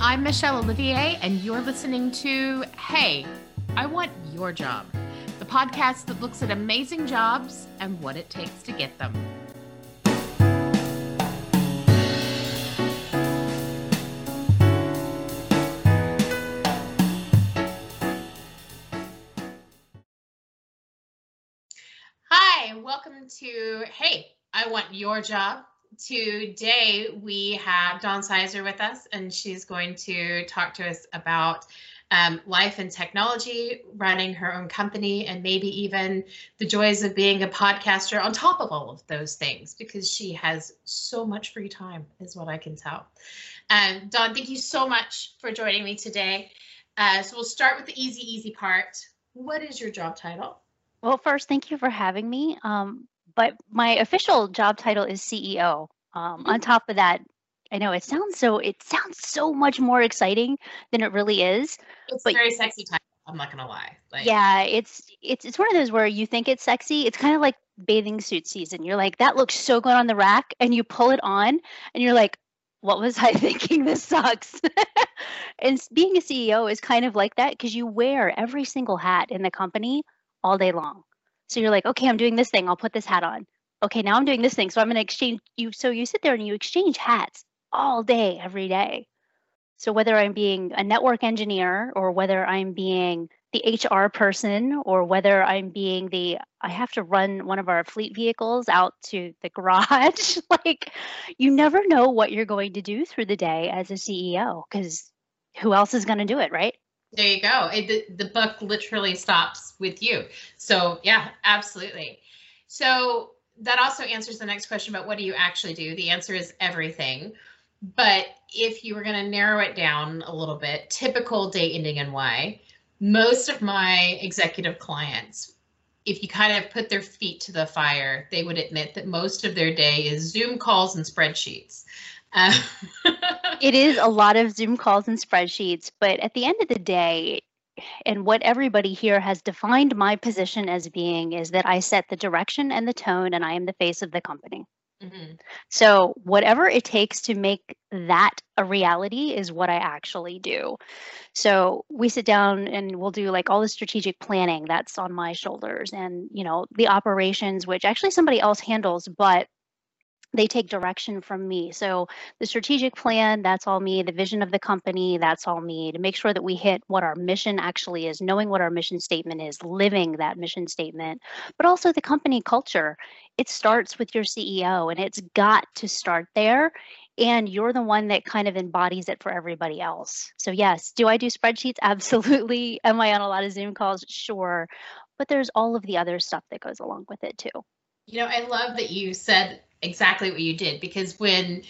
I'm Michelle Olivier, and you're listening to Hey, I Want Your Job, the podcast that looks at amazing jobs and what it takes to get them. Hi, welcome to Hey, I Want Your Job. Today we have Dawn Sizer with us, and she's going to talk to us about um, life and technology, running her own company, and maybe even the joys of being a podcaster on top of all of those things because she has so much free time, is what I can tell. Um, Dawn, thank you so much for joining me today. Uh, so we'll start with the easy, easy part. What is your job title? Well, first, thank you for having me. Um, but my official job title is CEO. Um, on top of that, I know it sounds so it sounds so much more exciting than it really is. It's But- very sexy title. I'm not gonna lie. Like, Yeah, it's it's it's one of those where you think it's sexy. It's kind of like bathing suit season. You're like, that looks so good on the rack, and you pull it on, and you're like, what was I thinking? This sucks. and being a CEO is kind of like that because you wear every single hat in the company all day long. So you're like, okay, I'm doing this thing. I'll put this hat on. Okay, now I'm doing this thing. So I'm going to exchange you. So you sit there and you exchange hats all day, every day. So whether I'm being a network engineer or whether I'm being the HR person or whether I'm being the I have to run one of our fleet vehicles out to the garage, like you never know what you're going to do through the day as a CEO because who else is going to do it, right? There you go. It, the, the book literally stops with you. So yeah, absolutely. So that also answers the next question about what do you actually do? The answer is everything. But if you were going to narrow it down a little bit, typical day ending and why, most of my executive clients, if you kind of put their feet to the fire, they would admit that most of their day is Zoom calls and spreadsheets. Uh, It is a lot of Zoom calls and spreadsheets, but at the end of the day, and what everybody here has defined my position as being is that I set the direction and the tone, and I am the face of the company. Mhm. So, whatever it takes to make that a reality is what I actually do. So, we sit down and we'll do like all the strategic planning that's on my shoulders and, you know, the operations, which actually somebody else handles, but they take direction from me. So, the strategic plan, that's all me. The vision of the company, that's all me. To make sure that we hit what our mission actually is, knowing what our mission statement is, living that mission statement, but also the company culture it starts with your CEO and it's got to start there. And you're the one that kind of embodies it for everybody else. So, yes, do I do spreadsheets? Absolutely. Am I on a lot of Zoom calls? Sure. But there's all of the other stuff that goes along with it too. You know, I love that you said exactly what you did because when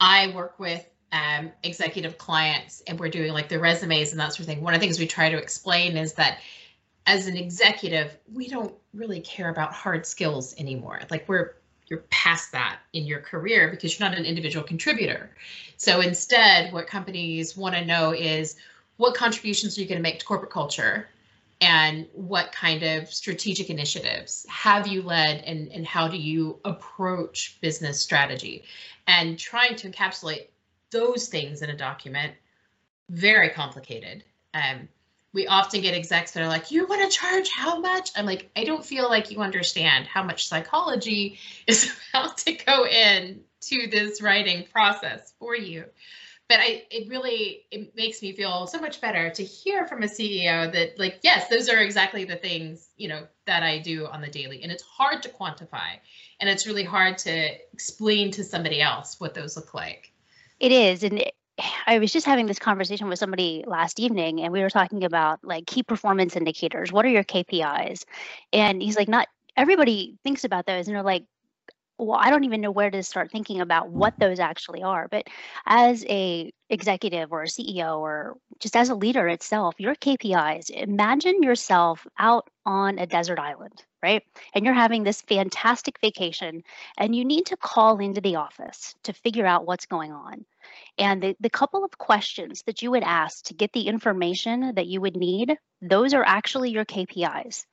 I work with um, executive clients and we're doing like their resumes and that sort of thing, one of the things we try to explain is that as an executive, we don't really care about hard skills anymore. Like we're you're past that in your career because you're not an individual contributor. So instead, what companies want to know is what contributions are you going to make to corporate culture and what kind of strategic initiatives have you led and, and how do you approach business strategy? And trying to encapsulate those things in a document very complicated. Um, we often get execs that are like you want to charge how much? I'm like i don't feel like you understand how much psychology is about to go in to this writing process for you but I it really it makes me feel so much better to hear from a CEO that like yes those are exactly the things you know that I do on the daily and it's hard to quantify and it's really hard to explain to somebody else what those look like. It is. And it, I was just having this conversation with somebody last evening, and we were talking about like key performance indicators. What are your KPIs? And he's like, not everybody thinks about those, and they're like, well, I don't even know where to start thinking about what those actually are. But as a executive or a CEO or just as a leader itself, your KPIs, imagine yourself out on a desert island, right? And you're having this fantastic vacation and you need to call into the office to figure out what's going on. And the, the couple of questions that you would ask to get the information that you would need, those are actually your KPIs.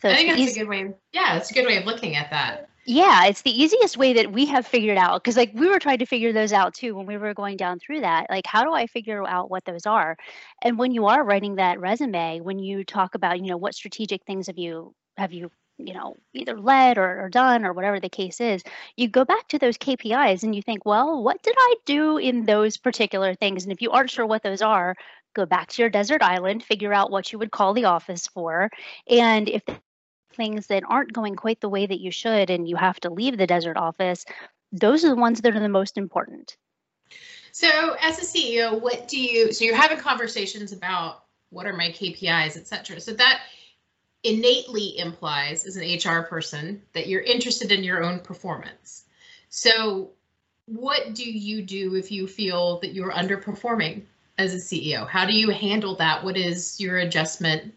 So I think that's easy- a good way. Yeah, it's a good way of looking at that. Yeah, it's the easiest way that we have figured out because like we were trying to figure those out too when we were going down through that. Like how do I figure out what those are? And when you are writing that resume, when you talk about, you know, what strategic things have you have you you know either led or, or done or whatever the case is you go back to those kpis and you think well what did i do in those particular things and if you aren't sure what those are go back to your desert island figure out what you would call the office for and if things that aren't going quite the way that you should and you have to leave the desert office, those are the ones that are the most important. So, as a CEO, what do you so you're having conversations about what are my KPIs, et cetera. So that innately implies as an HR person that you're interested in your own performance. So, what do you do if you feel that you're underperforming as a CEO? How do you handle that? What is your adjustment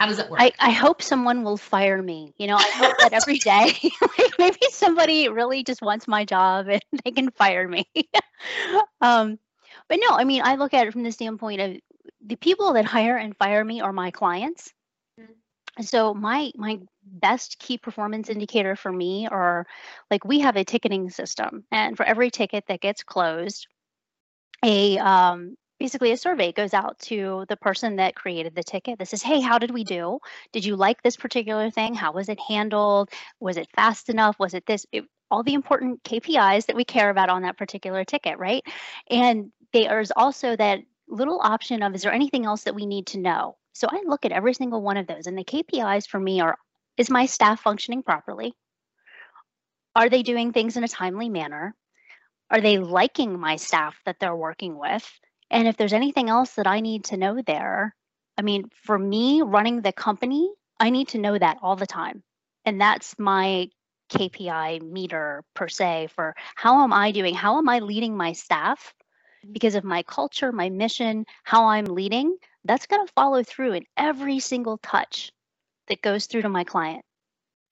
how does it work? I, I hope someone will fire me. You know, I hope that every day, like maybe somebody really just wants my job and they can fire me. um, but no, I mean, I look at it from the standpoint of the people that hire and fire me are my clients. Mm-hmm. So my my best key performance indicator for me are like we have a ticketing system, and for every ticket that gets closed, a um, basically a survey goes out to the person that created the ticket that says hey how did we do? Did you like this particular thing? How was it handled? Was it fast enough? Was it this? It, all the important kpis that we care about on that particular ticket right? And there's also that little option of is there anything else that we need to know? So i look at every single one of those and the kpis for me are is my staff functioning properly? Are they doing things in a timely manner? Are they liking my staff that they're working with and if there's anything else that I need to know there, I mean, for me running the company, I need to know that all the time. And that's my KPI meter per se for how am I doing? How am I leading my staff? Mm-hmm. Because of my culture, my mission, how I'm leading, that's going to follow through in every single touch that goes through to my client.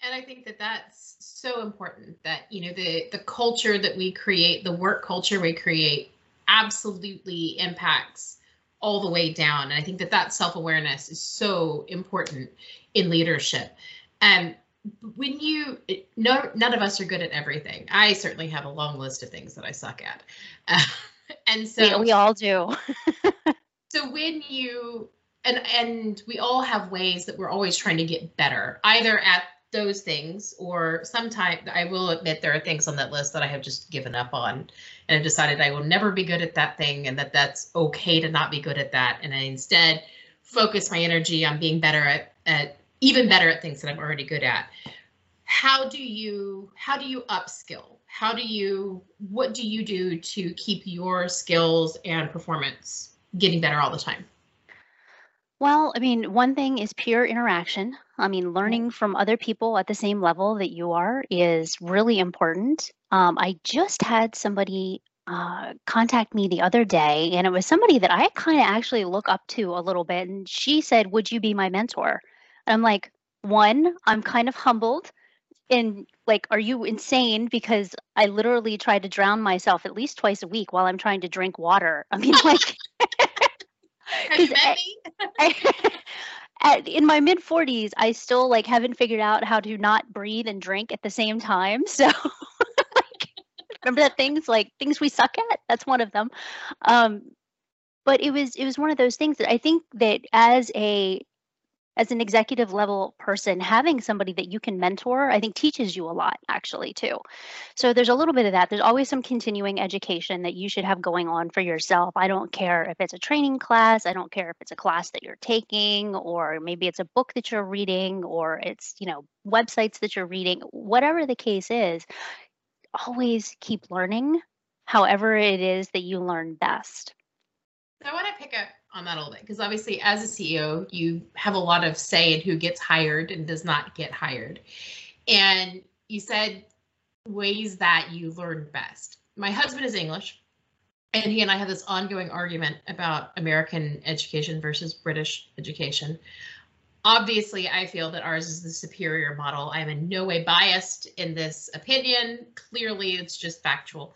And I think that that's so important that, you know, the the culture that we create, the work culture we create absolutely impacts all the way down. And I think that that self awareness is so important in leadership. And when you, no, none of us are good at everything. I certainly have a long list of things that I suck at. Uh, and so we, we all do. so when you, and, and we all have ways that we're always trying to get better, either at those things or sometimes I will admit there are things on that list that I have just given up on and I've decided I will never be good at that thing and that that's okay to not be good at that and I instead focus my energy on being better at, at even better at things that I'm already good at. How do you how do you upskill? How do you what do you do to keep your skills and performance getting better all the time? Well, I mean, one thing is peer interaction. I mean, learning from other people at the same level that you are is really important. Um, I just had somebody uh, contact me the other day, and it was somebody that I kind of actually look up to a little bit. And she said, Would you be my mentor? And I'm like, One, I'm kind of humbled. And like, are you insane? Because I literally try to drown myself at least twice a week while I'm trying to drink water. I mean, like, Have you met me? at, in my mid 40s, I still like haven't figured out how to not breathe and drink at the same time. So like, remember that things like things we suck at? That's one of them. Um, but it was it was one of those things that I think that as a as an executive level person, having somebody that you can mentor, I think teaches you a lot actually too. So there's a little bit of that. There's always some continuing education that you should have going on for yourself. I don't care if it's a training class, I don't care if it's a class that you're taking, or maybe it's a book that you're reading, or it's, you know, websites that you're reading, whatever the case is, always keep learning however it is that you learn best. I want to pick up on that a little bit because obviously as a CEO, you have a lot of say in who gets hired and does not get hired. And you said ways that you learn best. My husband is English, and he and I have this ongoing argument about American education versus British education. Obviously, I feel that ours is the superior model. I am in no way biased in this opinion. Clearly, it's just factual.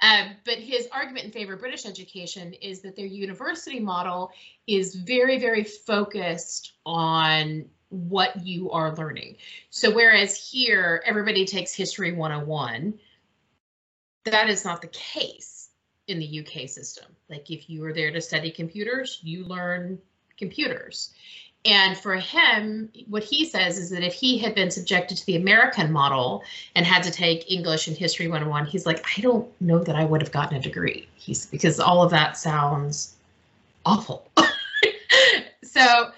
Uh, but his argument in favor of British education is that their university model is very, very focused on what you are learning. So whereas here everybody takes history 101, that is not the case in the UK system. Like if you are there to study computers, you learn computers. And for him, what he says is that if he had been subjected to the American model and had to take English and History 101, he's like, I don't know that I would have gotten a degree. He's because all of that sounds awful. so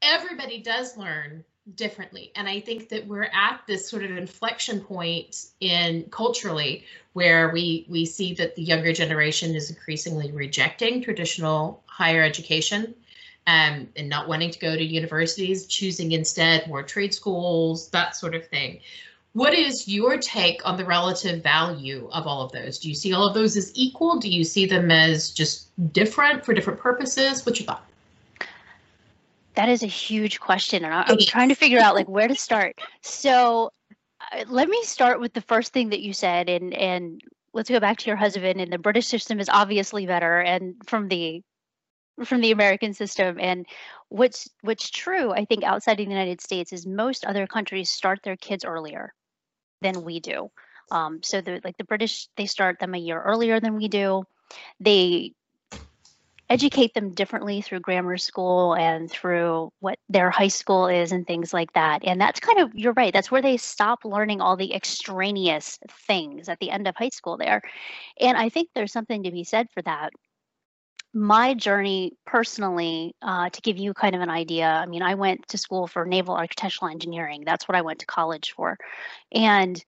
everybody does learn differently. And I think that we're at this sort of inflection point in culturally where we we see that the younger generation is increasingly rejecting traditional higher education um, and not wanting to go to universities, choosing instead more trade schools, that sort of thing. What is your take on the relative value of all of those? Do you see all of those as equal? Do you see them as just different for different purposes? What's your thought? That is a huge question, and I, am trying to figure out like where to start. So, uh, let me start with the first thing that you said, and and let's go back to your husband. And the British system is obviously better, and from the from the American system. And what's what's true, I think, outside of the United States is most other countries start their kids earlier than we do. Um, so the like the British, they start them a year earlier than we do. They educate them differently through grammar school and through what their high school is and things like that. And that's kind of, you're right, that's where they stop learning all the extraneous things at the end of high school there. And I think there's something to be said for that my journey personally, uh, to give you kind of an idea, I mean, I went to school for naval architectural engineering. That's what I went to college for. And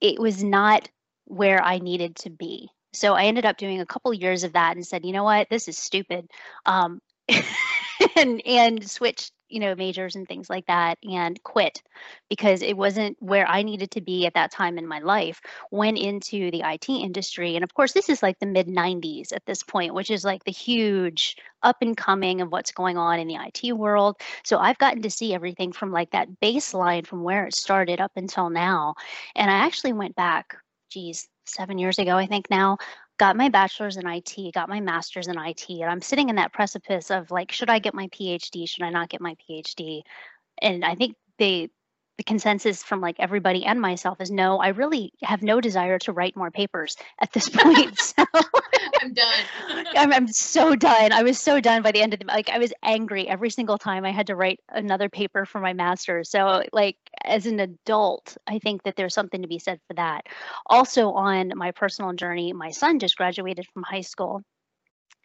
it was not where I needed to be. So I ended up doing a couple years of that and said, you know what, this is stupid. Um, and and switched you know majors and things like that and quit because it wasn't where i needed to be at that time in my life went into the it industry and of course this is like the mid 90s at this point which is like the huge up and coming of what's going on in the it world. So i've gotten to see everything from like that baseline from where it started up until now. And i actually went back geez seven years ago i think now got my bachelor's in IT, got my master's in IT, and I'm sitting in that precipice of like, should I get my PhD? Should I not get my PhD? And I think they the consensus from like everybody and myself is no, I really have no desire to write more papers at this point. So I'm done. I'm, I'm so done. I was so done by the end of the like I was angry every single time I had to write another paper for my master's. So like as an adult, I think that there's something to be said for that. Also on my personal journey, my son just graduated from high school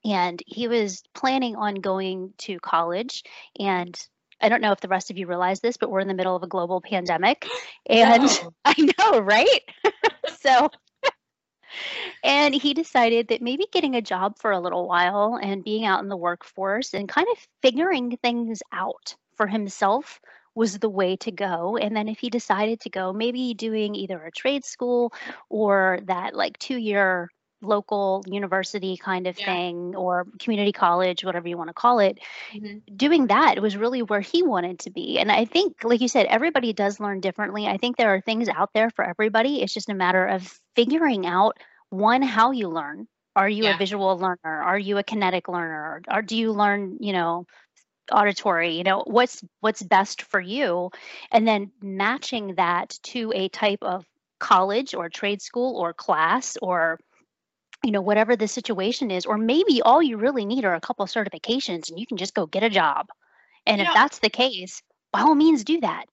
and he was planning on going to college and I don't know if the rest of you realize this, but we're in the middle of a global pandemic. And no. I know, right? so, and he decided that maybe getting a job for a little while and being out in the workforce and kind of figuring things out for himself was the way to go. And then if he decided to go, maybe doing either a trade school or that like two year local university kind of yeah. thing or community college whatever you want to call it mm-hmm. doing that was really where he wanted to be. And i think like you said everybody does learn differently. I think there are things out there for everybody. It's just a matter of figuring out one how you learn. Are you yeah. a visual learner? Are you a kinetic learner? Or, or do you learn you know auditory? You know what's what's best for you? And then matching that to a type of college or trade school or class or you know whatever the situation is or maybe all you really need are a couple of certifications and you can just go get a job. And you if know, that's the case by all means do that.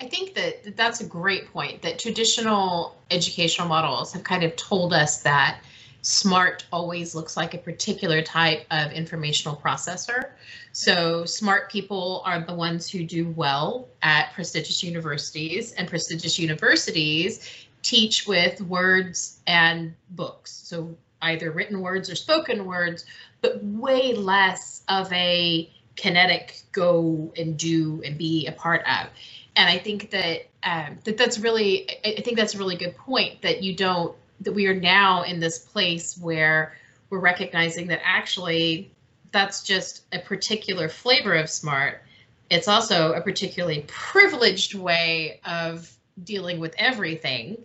I think that that's a great point that traditional educational models have kind of told us that smart always looks like a particular type of informational processor. So smart people are the ones who do well at prestigious universities and prestigious universities teach with words and books. So either written words or spoken words, but way less of a kinetic go and do and be a part of. And I think that um, that that's really I think that's a really good point that you don't that we are now in this place where we're recognizing that actually that's just a particular flavor of smart. It's also a particularly privileged way of dealing with everything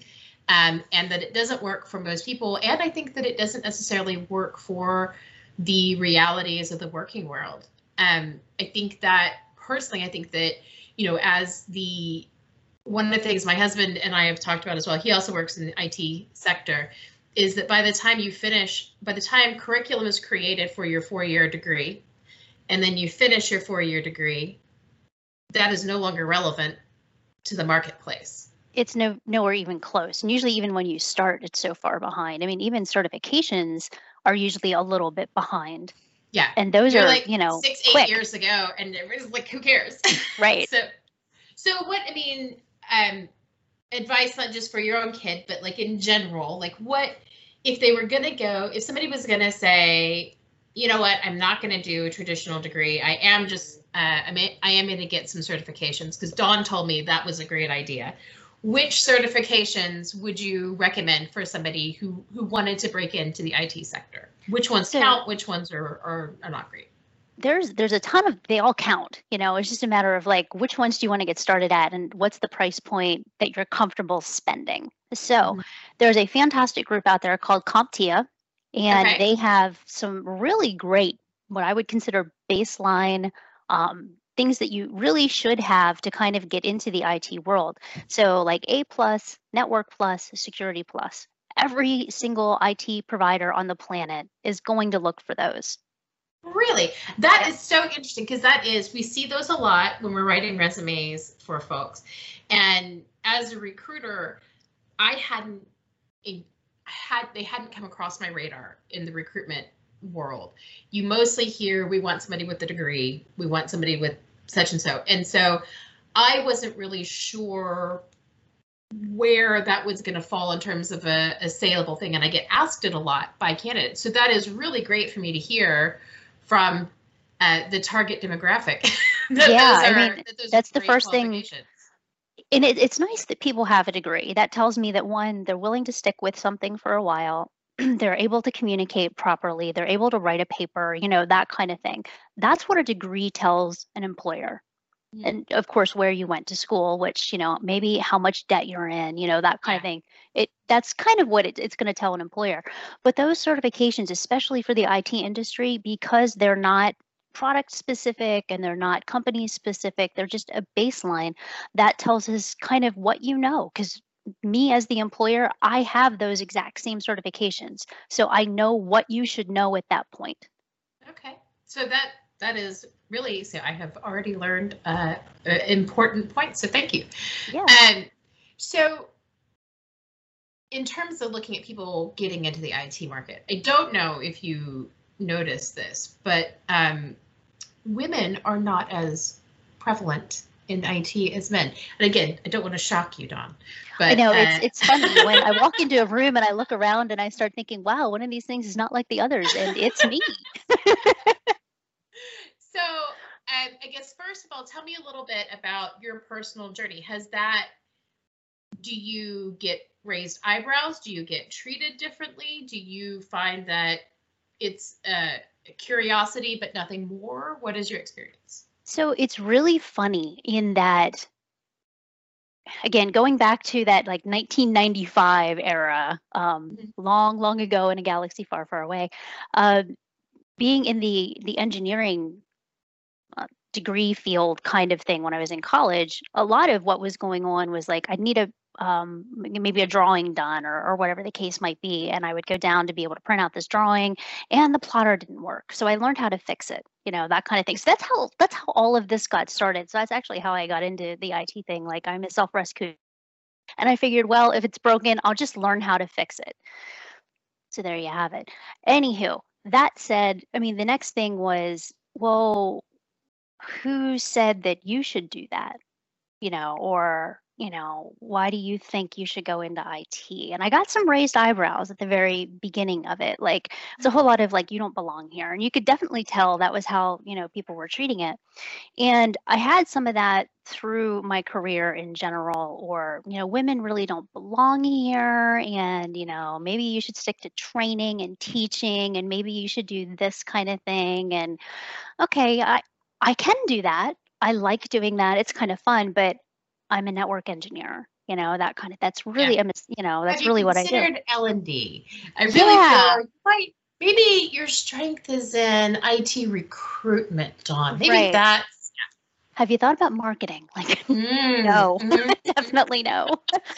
um, and that it doesn't work for most people. And I think that it doesn't necessarily work for the realities of the working world. Um, I think that personally, I think that you know, as the one of the things my husband and I have talked about as well, he also works in the IT sector, is that by the time you finish, by the time curriculum is created for your four year degree, and then you finish your four year degree, that is no longer relevant to the marketplace. It's no nowhere even close. And usually even when you start, it's so far behind. I mean, even certifications are usually a little bit behind. Yeah. And those You're are, like you know, six, eight quick. years ago, and everybody's like, who cares? Right. so, so what I mean, um, advice not just for your own kid, but like in general, like what if they were gonna go, if somebody was gonna say, you know what, I'm not gonna do a traditional degree. I am just, uh, I mean, I am gonna get some certifications because Dawn told me that was a great idea. Which certifications would you recommend for somebody who who wanted to break into the IT sector? Which ones So- count? Which ones are, are are not great? there's there's a ton of they all count you know it's just a matter of like which ones do you want to get started at and what's the price point that you're comfortable spending so Mhm. there's a fantastic group out there called CompTIA and Okay. they have some really great what i would consider baseline um, things that you really should have to kind of get into the it world so like a plus network plus security plus every single it provider on the planet is going to look for those Really? That is so interesting because that is, we see those a lot when we're writing resumes for folks. And as a recruiter, I hadn't had they hadn't come across my radar in the recruitment world. You mostly hear we want somebody with a degree, we want somebody with such and so. And so I wasn't really sure where that was going to fall in terms of a, a saleable thing. And I get asked it a lot by candidates. So that is really great for me to hear from uh, the target demographic. that Yeah, those I mean, that those that's the first thing- and it, it's nice that people have a degree. That tells me that one, they're willing to stick with something for a while. they're able to communicate properly. They're able to write a paper, you know, that kind of thing. That's what a degree tells an employer. Mhm. And of course, where you went to school, which, you know, maybe how much debt you're in, you know, that kind of thing. It that's kind of what it, it's going to tell an employer. But those certifications, especially for the IT industry, because they're not product specific and they're not company specific, they're just a baseline that tells us kind of what you know because me as the employer i have those exact same certifications so i know what you should know at that point Okay, so that that is really so. I have already learned uh, uh, important points. So thank you. yeah Um, so in terms of looking at people getting into the IT market, I don't know if you notice this, but um, women are not as prevalent in IT as men. And again, I don't want to shock you, Dawn. But i know uh, it's it's funny when i walk into a room and i look around and i start thinking wow one of these things is not like the others and it's me So, um, I guess first of all, tell me a little bit about your personal journey. Has that, do you get raised eyebrows? Do you get treated differently? Do you find that it's uh, a curiosity but nothing more? What is your experience? So it's really funny in that, again, going back to that like 1995 era, um, Mhm. long, long ago in a galaxy far, far away, uh, being in the the engineering uh, degree field kind of thing when I was in college, a lot of what was going on was like I'd need a um, maybe a drawing done or, or whatever the case might be, and I would go down to be able to print out this drawing, and the plotter didn't work, so I learned how to fix it, you know, that kind of thing. So that's how that's how all of this got started. So that's actually how I got into the IT thing. Like I'm a self rescue, and I figured, well, if it's broken, I'll just learn how to fix it. So there you have it. Anywho, that said, I mean, the next thing was, well, who said that you should do that? You know, or, you know, why do you think you should go into IT? And I got some raised eyebrows at the very beginning of it. Like, it's a whole mm-hmm. lot of like, you don't belong here. And you could definitely tell that was how, you know, people were treating it. And I had some of that through my career in general, or, you know, women really don't belong here. And, you know, maybe you should stick to training and teaching, and maybe you should do this kind of thing. And okay, I, I can do that. I like doing that. It's kind of fun, but I'm a network engineer. You know, that kind of, that's really, a mis- you know, that's you really what I considered L and D. I really Yeah. feel like. Maybe your strength is in IT recruitment, Dawn. Maybe Right. that's have you thought about marketing? Like, Mm, no, mhm. definitely no.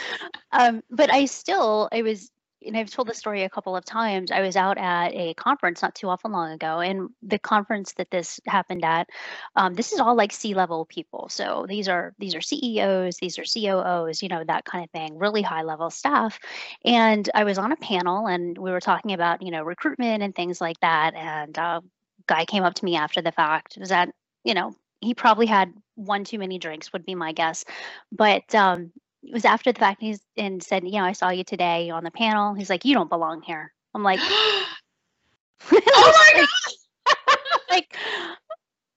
um, but I still, I was, and I've told the story a couple of times. I was out at a conference not too often long ago, and the conference that this happened at, um, this is all like C-level people. So these are these are CEOs, these are COOs, you know, that kind of thing, really high level staff. And I was on a panel, and we were talking about, you know, recruitment and things like that. And a guy came up to me after the fact. Was that, you know, he probably had one too many drinks, would be my guess. But um, it was after the fact he's and said, you know, I saw you today on the panel. He's like, you don't belong here. I'm like, oh my god! like,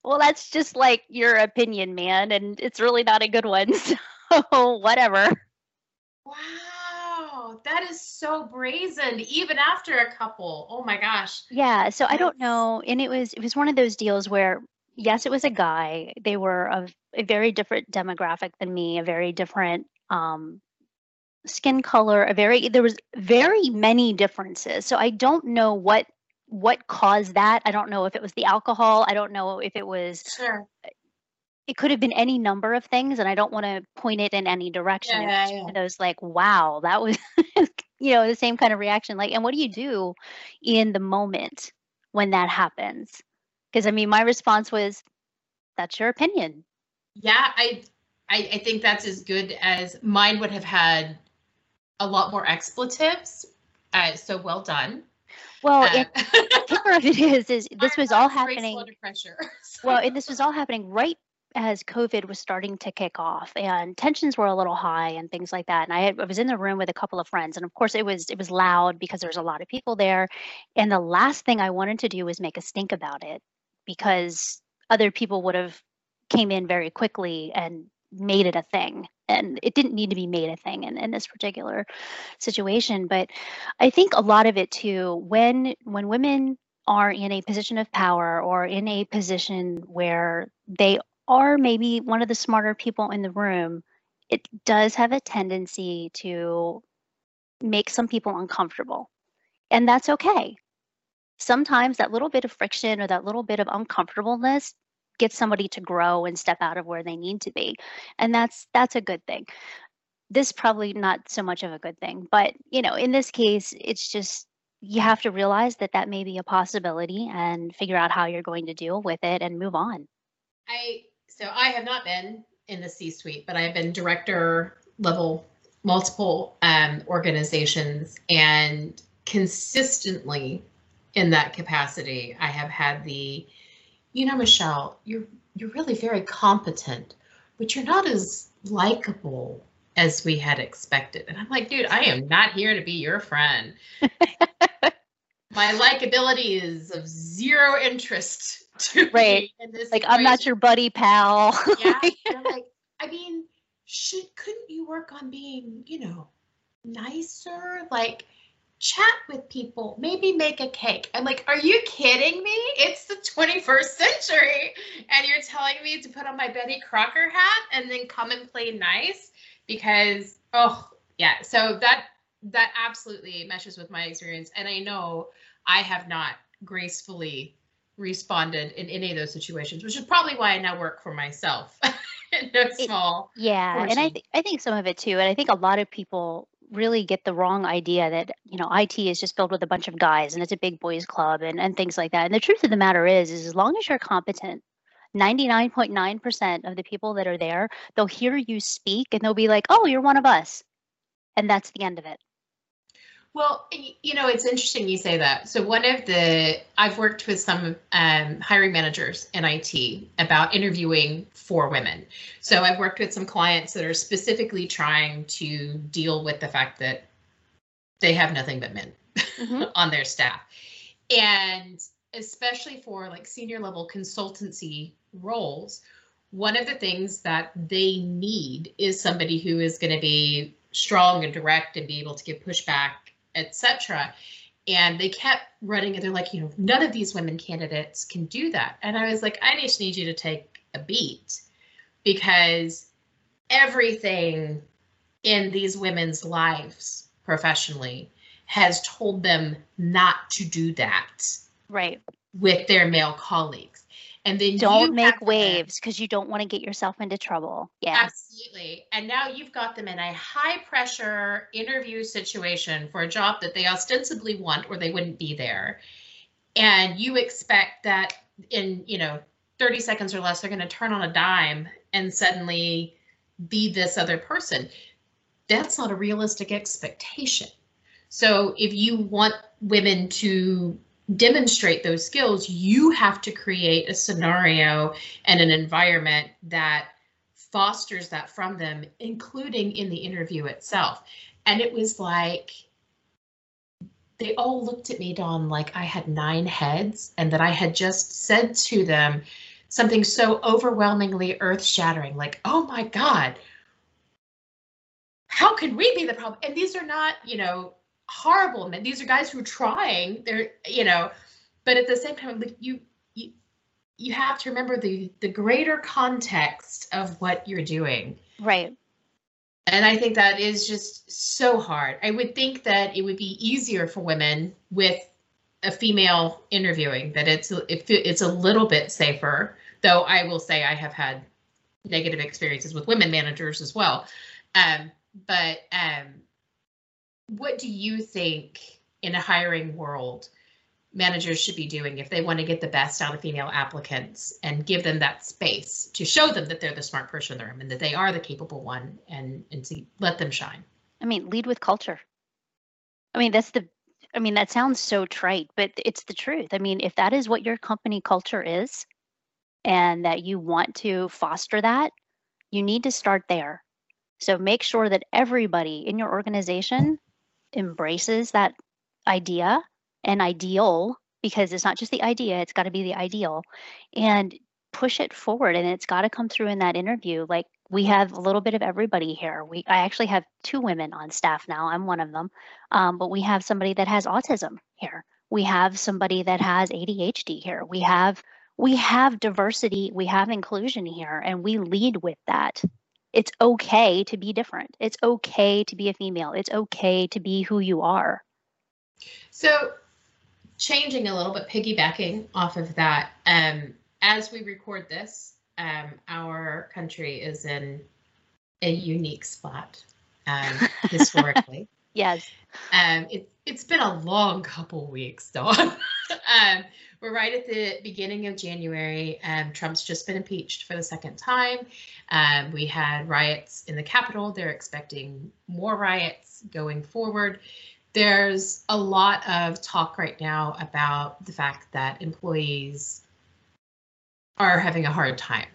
well, that's just like your opinion, man, and it's really not a good one. So whatever. Wow, that is so brazen. Even after a couple. Oh my gosh. Yeah. So I don't know, and it was it was one of those deals where yes, it was a guy. They were of a very different demographic than me, a very different um skin color, a very there was very many differences. So I don't know what what caused that. I don't know if it was the alcohol. I don't know if it was Sure. it could have been any number of things and I don't want to point it in any direction. Yeah, yeah, of those like, wow, that was you know, the same kind of reaction. Like, and what do you do in the moment when that happens? Because I mean, my response was, that's your opinion. Yeah, I, I I think that's as good as mine would have had a lot more expletives. Uh, so well done. Well, Uh, and the kicker of it is, is this was all happening. under pressure. so- Well, and this was all happening right as COVID was starting to kick off, and tensions were a little high and things like that. And I, had, I was in the room with a couple of friends, and of course it was it was loud because there was a lot of people there. And the last thing I wanted to do was make a stink about it because other people would have came in very quickly and made it a thing and it didn't need to be made a thing in, in this particular situation but i think a lot of it too when when women are in a position of power or in a position where they are maybe one of the smarter people in the room it does have a tendency to make some people uncomfortable and that's okay. Sometimes that little bit of friction or that little bit of uncomfortableness gets somebody to grow and step out of where they need to be. And that's that's a good thing. This probably not so much of a good thing but you know in this case it's just you have to realize that that may be a possibility and figure out how you're going to deal with it and move on. I so I have not been in the C-suite, but I've been director level multiple um, organizations, and consistently in that capacity, I have had the, you know, Michelle, you're you're really very competent, but you're not as likable as we had expected. And I'm like, dude, I am not here to be your friend. My likability is of zero interest to Right. me in this like i'm not your buddy pal yeah like i mean should couldn't you work on being you know nicer like chat with people maybe make a cake. I'm like are you kidding me? It's the 21st century and you're telling me to put on my betty crocker hat and then come and play nice? Because oh yeah so that that absolutely meshes with my experience and i know i have not gracefully responded in any of those situations, which is probably why I now work for myself no small. Yeah, and I th- I think some of it too, and I think a lot of people really get the wrong idea that you know IT is just filled with a bunch of guys and it's a big boys club and and things like that. And the truth of the matter is, is as long as you're competent, ninety nine point nine percent of the people that are there, they'll hear you speak and they'll be like, "Oh, you're one of us," and that's the end of it. Well, you know, it's interesting you say that. So one of the I've worked with some um, hiring managers in IT about interviewing for women. So I've worked with some clients that are specifically trying to deal with the fact that they have nothing but men Mhm. on their staff. And especially for like senior level consultancy roles, one of the things that they need is somebody who is going to be strong and direct and be able to give pushback, etc. And they kept running and they're like, you know, none of these women candidates can do that. And I was like, I just need you to take a beat because everything in these women's lives professionally has told them not to do that Right. with their male colleagues. And then don't make waves because you don't want to get yourself into trouble. Yeah. Absolutely. And now you've got them in a high pressure interview situation for a job that they ostensibly want or they wouldn't be there. And you expect that in, you know, 30 seconds or less, they're going to turn on a dime and suddenly be this other person. That's not a realistic expectation. So if you want women to demonstrate those skills, you have to create a scenario and an environment that fosters that from them, including in the interview itself. And it was like, they all looked at me, Dawn, like I had nine heads and that I had just said to them something so overwhelmingly earth shattering, like, oh my God, how can we be the problem? And these are not, you know, horrible men. These are guys who are trying. They're, you know, but at the same time, like you, you, you have to remember the the greater context of what you're doing. Right. And I think that is just so hard. I would think that it would be easier for women with a female interviewing that it's it's a little bit safer. Though I will say I have had negative experiences with women managers as well. Um, but um, what do you think in a hiring world managers should be doing if they want to get the best out of female applicants and give them that space to show them that they're the smart person in the room and that they are the capable one and and to let them shine? I mean lead with culture. I mean that's the i mean that sounds so trite but it's the truth. I mean if that is what your company culture is and that you want to foster that you need to start there. So make sure that everybody in your organization embraces that idea and ideal because it's not just the idea, it's got to be the ideal and push it forward and it's got to come through in that interview. Like we have a little bit of everybody here. We i actually have two women on staff now i'm one of them um, but we have somebody that has autism here. We have somebody that has adhd here. We have we have diversity we have inclusion here and we lead with that it's okay to be different. It's okay to be a female. It's okay to be who you are. So, changing a little bit, piggybacking off of that, um, as we record this, um, our country is in a unique spot um, historically. yes. Um, it, it's been a long couple weeks, Dawn. um, we're right at the beginning of January. Um, Trump's just been impeached for the second time. Um, we had riots in the Capitol. They're expecting more riots going forward. There's a lot of talk right now about the fact that employees are having a hard time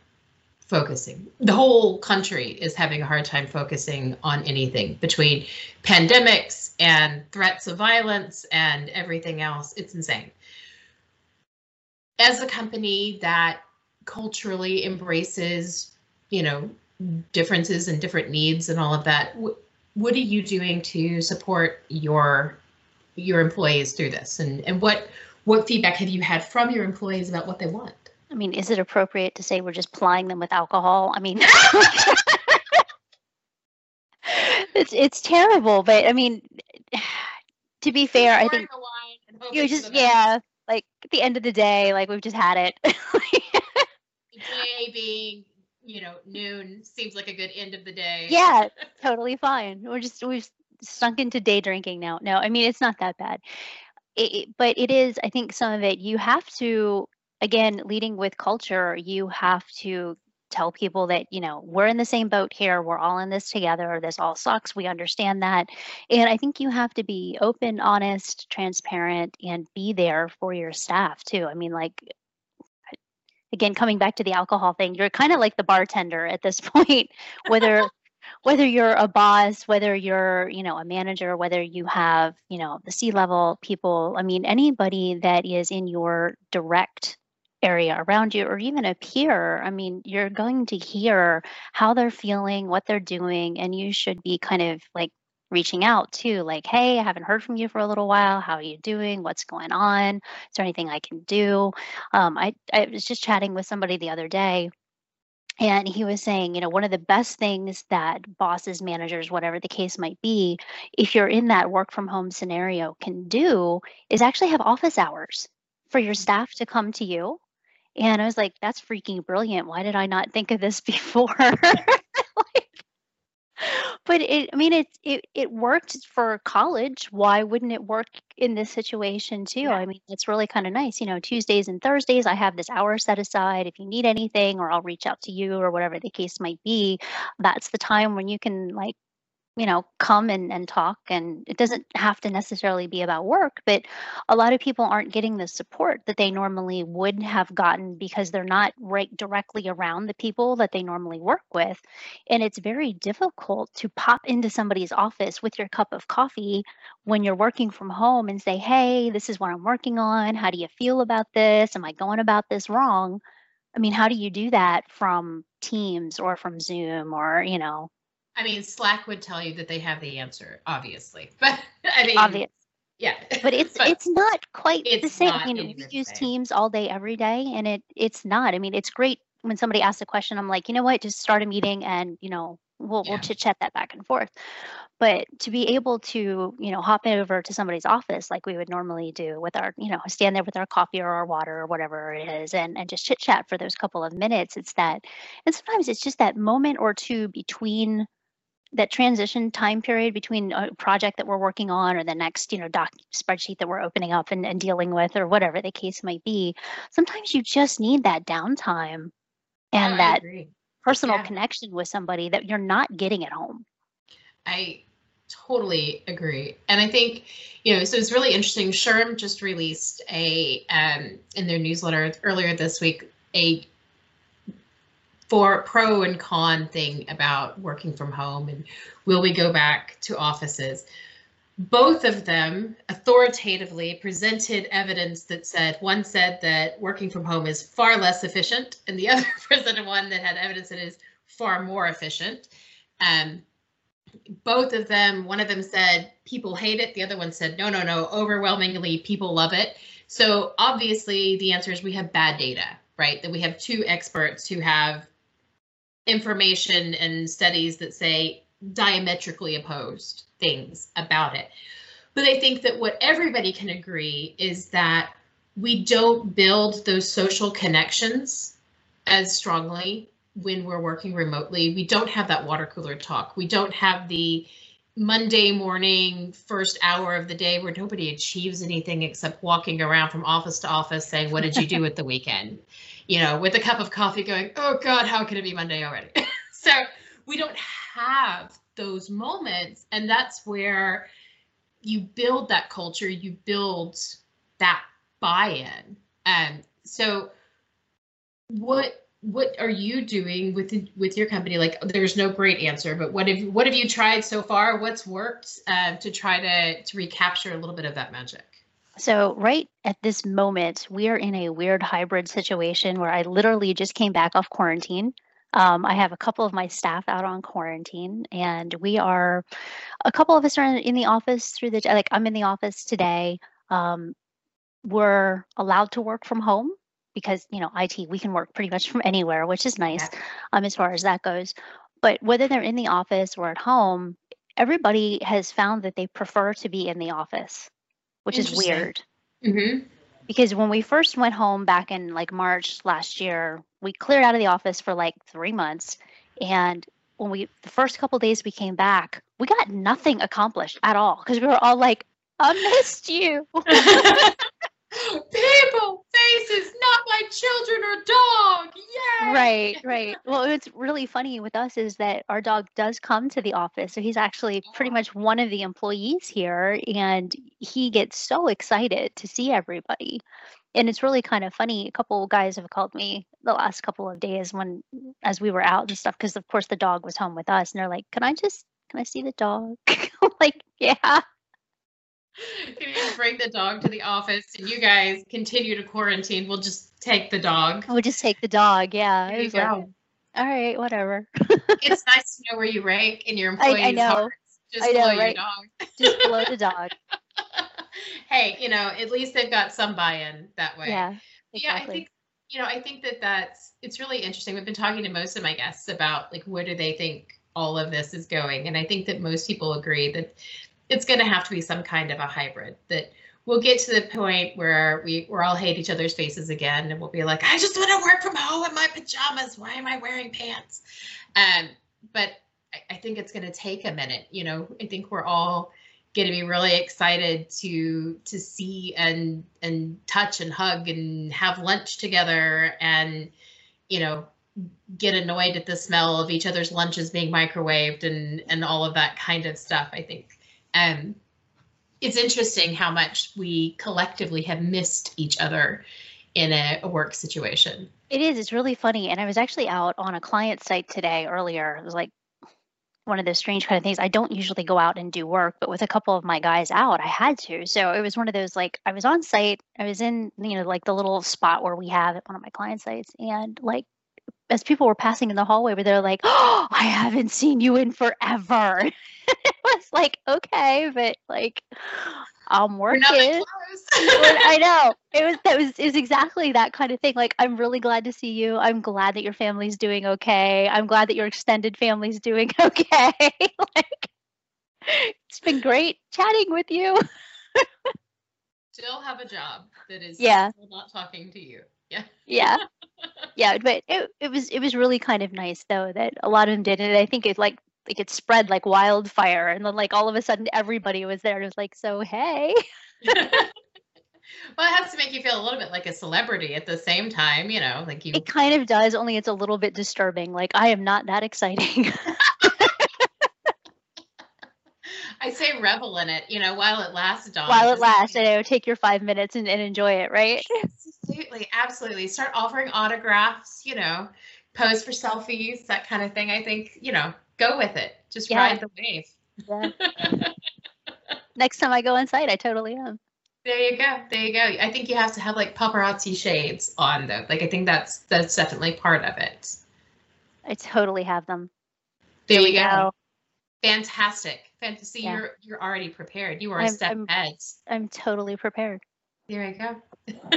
focusing. The whole country is having a hard time focusing on anything between pandemics and threats of violence and everything else. It's insane as a company that culturally embraces, you know, differences and different needs and all of that, wh- what are you doing to support your your employees through this? And and what what feedback have you had from your employees about what they want? I mean, is it appropriate to say we're just plying them with alcohol? I mean, it's it's terrible, but I mean, to be fair, I think you're just yeah, like at the end of the day, like we've just had it. day being, you know, noon seems like a good end of the day. Yeah, totally fine. We're just we've sunk into day drinking now. No, I mean it's not that bad. It, it, but it is. I think some of it you have to again leading with culture. You have to tell people that you know we're in the same boat here we're all in this together this all sucks we understand that. And i think you have to be open honest transparent and be there for your staff too. I mean like again coming back to the alcohol thing you're kind of like the bartender at this point whether whether you're a boss whether you're you know a manager whether you have you know the c level people i mean anybody that is in your direct area around you or even a peer i mean you're going to hear how they're feeling what they're doing and you should be kind of like reaching out too like hey i haven't heard from you for a little while. How are you doing? What's going on? Is there anything i can do? Um, I, I was just chatting with somebody the other day and he was saying, you know, one of the best things that bosses, managers, whatever the case might be, if you're in that work from home scenario, can do is actually have office hours for your staff to come to you And I was like, that's freaking brilliant. Why did I not think of this before? but it i mean it it it worked for college why wouldn't it work in this situation too Yeah. i mean it's really kind of nice you know tuesdays and thursdays i have this hour set aside if you need anything or i'll reach out to you or whatever the case might be that's the time when you can like you know come and, and talk and it doesn't have to necessarily be about work but a lot of people aren't getting the support that they normally would have gotten because they're not right directly around the people that they normally work with. And it's very difficult to pop into somebody's office with your cup of coffee when you're working from home and say hey this is what i'm working on. How do you feel about this? Am i going about this wrong? I mean how do you do that from teams or from zoom or you know I mean, Slack would tell you that they have the answer, obviously. But I mean, obvious yeah. but it's it's not quite the same. I mean, we use same. Teams all day, every day, and it it's not. I mean, it's great when somebody asks a question. I'm like, you know what? Just start a meeting, and you know, we'll Yeah. we'll chit chat that back and forth. But to be able to, you know, hop over to somebody's office like we would normally do with our, you know, stand there with our coffee or our water or whatever it is, and and just chit chat for those couple of minutes. It's that, and sometimes it's just that moment or two between that transition time period between a project that we're working on or the next you know doc spreadsheet that we're opening up and, and dealing with or whatever the case might be sometimes you just need that downtime and I that personal Yeah. connection with somebody that you're not getting at home I totally agree. And I think, you know, so it's really interesting. SHRM just released a um in their newsletter earlier this week a for pro and con thing about working from home and will we go back to offices. Both of them authoritatively presented evidence that said one said that working from home is far less efficient, and the other presented one that had evidence that is far more efficient. Um, both of them, one of them said people hate it, the other one said no, no, no, overwhelmingly people love it. So obviously the answer is we have bad data, right? That we have two experts who have information and studies that say diametrically opposed things about it. But I think that what everybody can agree is that we don't build those social connections as strongly when we're working remotely. We don't have that water cooler talk. We don't have the Monday morning first hour of the day where nobody achieves anything except walking around from office to office saying, What did you do at the weekend? You know, with a cup of coffee going, Oh God, how can it be Monday already? so we don't have those moments. And that's where you build that culture, you build that buy-in. Um, so what what are you doing with with your company? Like, there's no great answer, but what have what have you tried so far? What's worked uh, to try to to recapture a little bit of that magic? So, right at this moment, we are in a weird hybrid situation where I literally just came back off quarantine. Um, I have a couple of my staff out on quarantine, and we are a couple of us are in, in the office through the like I'm in the office today. Um, we're allowed to work from home because you know IT we can work pretty much from anywhere, which is nice um, as far as that goes. But whether they're in the office or at home, everybody has found that they prefer to be in the office, which is weird Mm-hmm. because when we first went home back in like March last year, we cleared out of the office for like three months. And when we, the first couple days we came back, we got nothing accomplished at all because we were all like, I missed you. People, faces, not my children or dog. Yay! right, right. Well, what's really funny with us is that our dog does come to the office. So he's actually pretty much one of the employees here. And he gets so excited to see everybody. and it's really kind of funny. A couple of guys have called me the last couple of days when, as we were out and stuff, because of course the dog was home with us, and they're like, "Can I just, can I see the dog?" Like, "Yeah." Can you bring the dog to the office and you guys continue to quarantine? We'll just take the dog. We'll just take the dog. Yeah. There you was like. All right, whatever. It's nice to know where you rank in your employees' I- I know. hearts. Just I know, your right? dog. just below the dog. hey, you know, at least they've got some buy-in that way. Yeah. Yeah, I think you know, I think that that's it's really interesting. We've been talking to most of my guests about like where do they think all of this is going, and I think that most people agree that it's going to have to be some kind of a hybrid. That we'll get to the point where we we're all hate each other's faces again, and we'll be like, I just want to work from home in my pajamas. Why am I wearing pants? Um, but I, I think it's going to take a minute. You know, I think we're all going to be really excited to to see and and touch and hug and have lunch together and you know get annoyed at the smell of each other's lunches being microwaved and and all of that kind of stuff i think um it's interesting how much we collectively have missed each other in a, a work situation it is it's really funny and i was actually out on a client site today earlier it was like one of those strange kind of things. I don't usually go out and do work, but with a couple of my guys out, I had to. So it was one of those like I was on site, I was in, you know, like the little spot where we have at one of my client sites, and like as people were passing in the hallway, where they're like, "Oh, I haven't seen you in forever." it was like, okay, but like I'm working. I know. It was that was is exactly that kind of thing. Like I'm really glad to see you. I'm glad that your family's doing okay. I'm glad that your extended family's doing okay. like it's been great chatting with you. Still have a job that is yeah. not talking to you. Yeah. Yeah. Yeah, but it it was it was really kind of nice though that a lot of them did and I think it like like it spread like wildfire and then like all of a sudden everybody was there and it was like so hey. Well it has to make you feel a little bit like a celebrity at the same time you know like you it kind of does only it's a little bit disturbing like i am not that exciting I say revel in it, you know, while it lasts, Dawn. While it lasts, and you know, take your five minutes and, and enjoy it, right? Absolutely, absolutely. Start offering autographs, you know, pose for selfies, that kind of thing. I think, you know, go with it. Just yeah. ride the wave. Yeah. Next time I go inside, I totally am. There you go. There you go. I think you have to have like paparazzi shades on though. Like I think that's that's definitely part of it. I totally have them. There, you go. go. Fantastic. Fantasy. Yeah. You're you're already prepared. You are I'm, a step I'm, ahead. I'm totally prepared. There you go.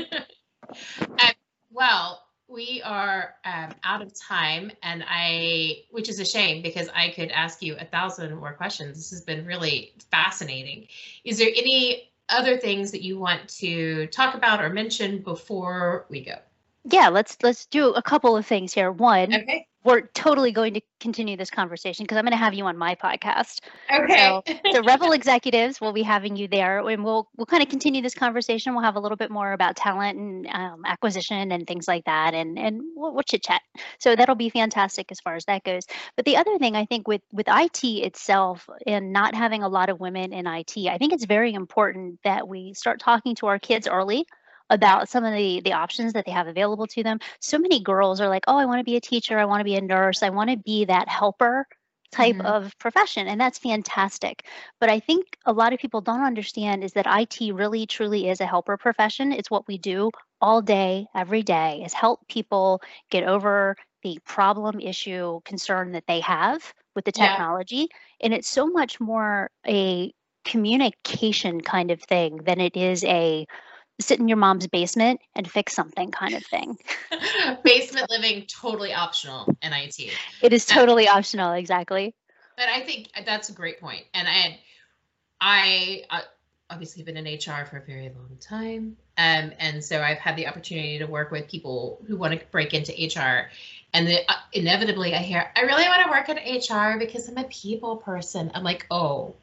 um, well, we are um, out of time and i which is a shame because i could ask you a thousand more questions this has been really fascinating is there any other things that you want to talk about or mention before we go yeah let's let's do a couple of things here one okay we're totally going to continue this conversation because I'm going to have you on my podcast. Okay. So, so Revel Executives will be having you there, and we'll we'll kind of continue this conversation. We'll have a little bit more about talent and um, acquisition and things like that, and and we'll, we'll chit chat. So that'll be fantastic as far as that goes. But the other thing I think with with IT itself and not having a lot of women in IT, I think it's very important that we start talking to our kids early about some of the the options that they have available to them so many girls are like oh i want to be a teacher i want to be a nurse i want to be that helper type mm-hmm. of profession and that's fantastic but i think a lot of people don't understand is that it really truly is a helper profession it's what we do all day every day is help people get over the problem issue concern that they have with the technology yeah. and it's so much more a communication kind of thing than it is a sit in your mom's basement and fix something kind of thing. basement living totally optional in IT. It is totally um, optional, exactly. But I think that's a great point. And I I, I obviously been in HR for a very long time. Um, and so I've had the opportunity to work with people who want to break into HR. And the, uh, inevitably I hear, I really want to work in HR because I'm a people person. I'm like, oh,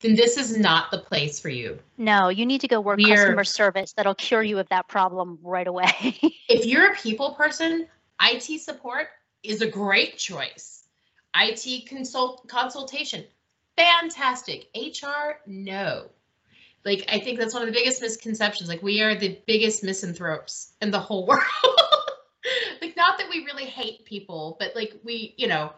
then this is not the place for you. No, you need to go work We're, customer service. That'll cure you of that problem right away. if you're a people person, IT support is a great choice. IT consult consultation, fantastic. HR, no. Like I think that's one of the biggest misconceptions. Like we are the biggest misanthropes in the whole world. like not that we really hate people, but like we, you know,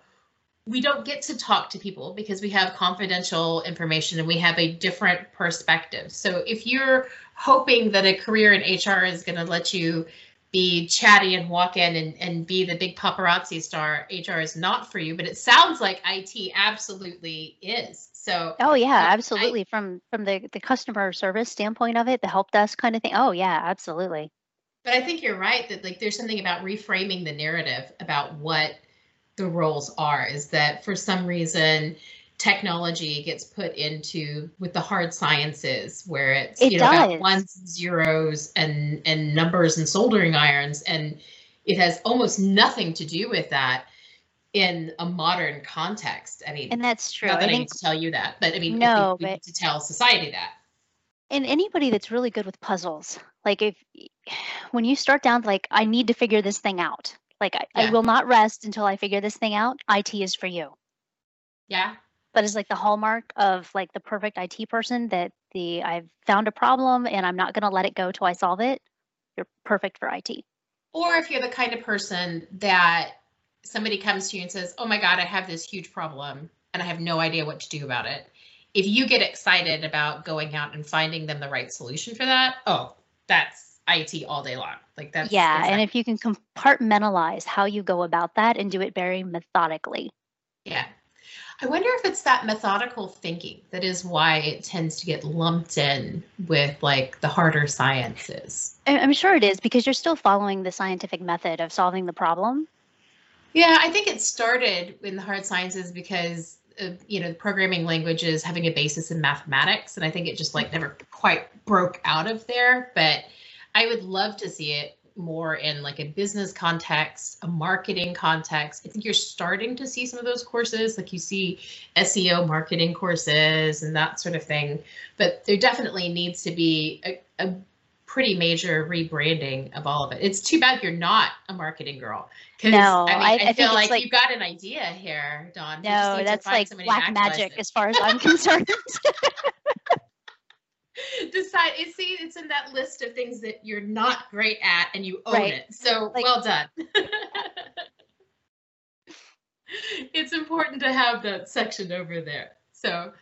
we don't get to talk to people because we have confidential information and we have a different perspective. So if you're hoping that a career in HR is going to let you be chatty and walk in and, and be the big paparazzi star, HR is not for you, but it sounds like IT absolutely is. So Oh yeah, absolutely. I, from from the, the customer service standpoint of it, the help desk kind of thing. Oh yeah, absolutely. But I think you're right that like there's something about reframing the narrative about what the roles are is that for some reason technology gets put into with the hard sciences where it's It you know does. about ones and zeros and and numbers and soldering irons and it has almost nothing to do with that in a modern context i mean And that's true. not I that I, think need to tell you that but i mean No, we, we but- need to tell society that and anybody that's really good with puzzles, like if when you start down like I need to figure this thing out. Like I, I will not rest until I figure this thing out. IT is for you. yeah That is like the hallmark of like the perfect IT person that the I've found a problem and I'm not gonna let it go till I solve it. You're perfect for IT. Or if you're the kind of person that somebody comes to you and says, Oh my God, I have this huge problem and I have no idea what to do about it. If you get excited about going out and finding them the right solution for that, oh, that's IT all day long. Like that's yeah, and if you can compartmentalize how you go about that and do it very methodically. yeah. I wonder if it's that methodical thinking that is why it tends to get lumped in with like the harder sciences. I'm sure it is because you're still following the scientific method of solving the problem. Yeah, I think it started in the hard sciences because uh, you know the programming languages having a basis in mathematics, and I think it just like never quite broke out of there. But I would love to see it more in like a business context, a marketing context. I think you're starting to see some of those courses, like you see SEO marketing courses and that sort of thing. But there definitely needs to be a, a pretty major rebranding of all of it. It's too bad you're not a marketing girl. No, I, mean, I- I, I feel like, like- you got an idea here, just No, that's like black magic as far as I'm concerned. Decide. It's see, it's in that list of things that you're not great at, and you own Right. it. So Like- well done. it's important to have that section over there. So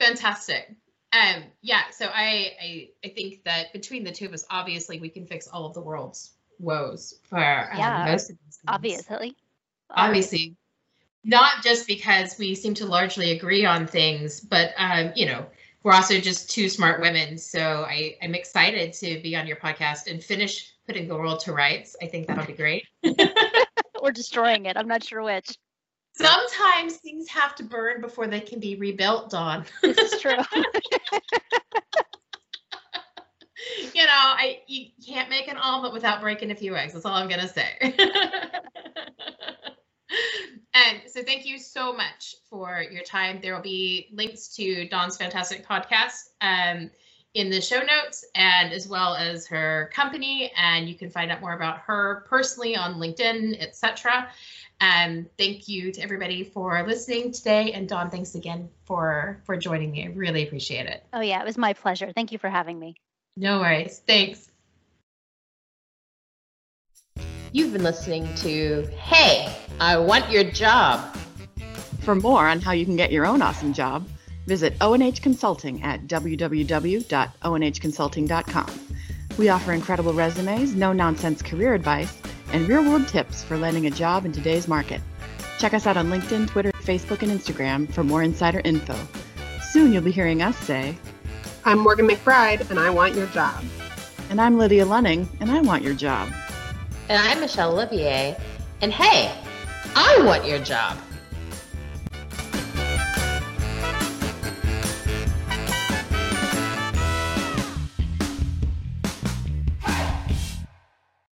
fantastic. Um, yeah. So I, I, I think that between the two of us, obviously, we can fix all of the world's woes for um, Yeah, most of these things. Obviously. obviously not just because we seem to largely agree on things but um, you know we're also just two smart women so I, i'm excited to be on your podcast and finish putting the world to rights i think that'll be great Or destroying it. I'm not sure which. sometimes things have to burn before they can be rebuilt dawn This is true. you know i you can't make an omelet without breaking a few eggs that's all i'm gonna say and so thank you so much for your time there will be links to dawn's fantastic podcast um, in the show notes and as well as her company and you can find out more about her personally on linkedin etc and thank you to everybody for listening today and dawn thanks again for for joining me i really appreciate it oh yeah, it was my pleasure. Thank you for having me. no worries. Thanks. You've been listening to Hey, I Want Your Job. For more on how you can get your own awesome job, visit ONH Consulting at www.onhconsulting.com. We offer incredible resumes, no nonsense career advice, and real world tips for landing a job in today's market. Check us out on LinkedIn, Twitter, Facebook, and Instagram for more insider info. Soon you'll be hearing us say, I'm Morgan McBride, and I want your job. and I'm Lydia Lunning, and I want your job. And I'm Michelle Olivier. And hey, I want your job.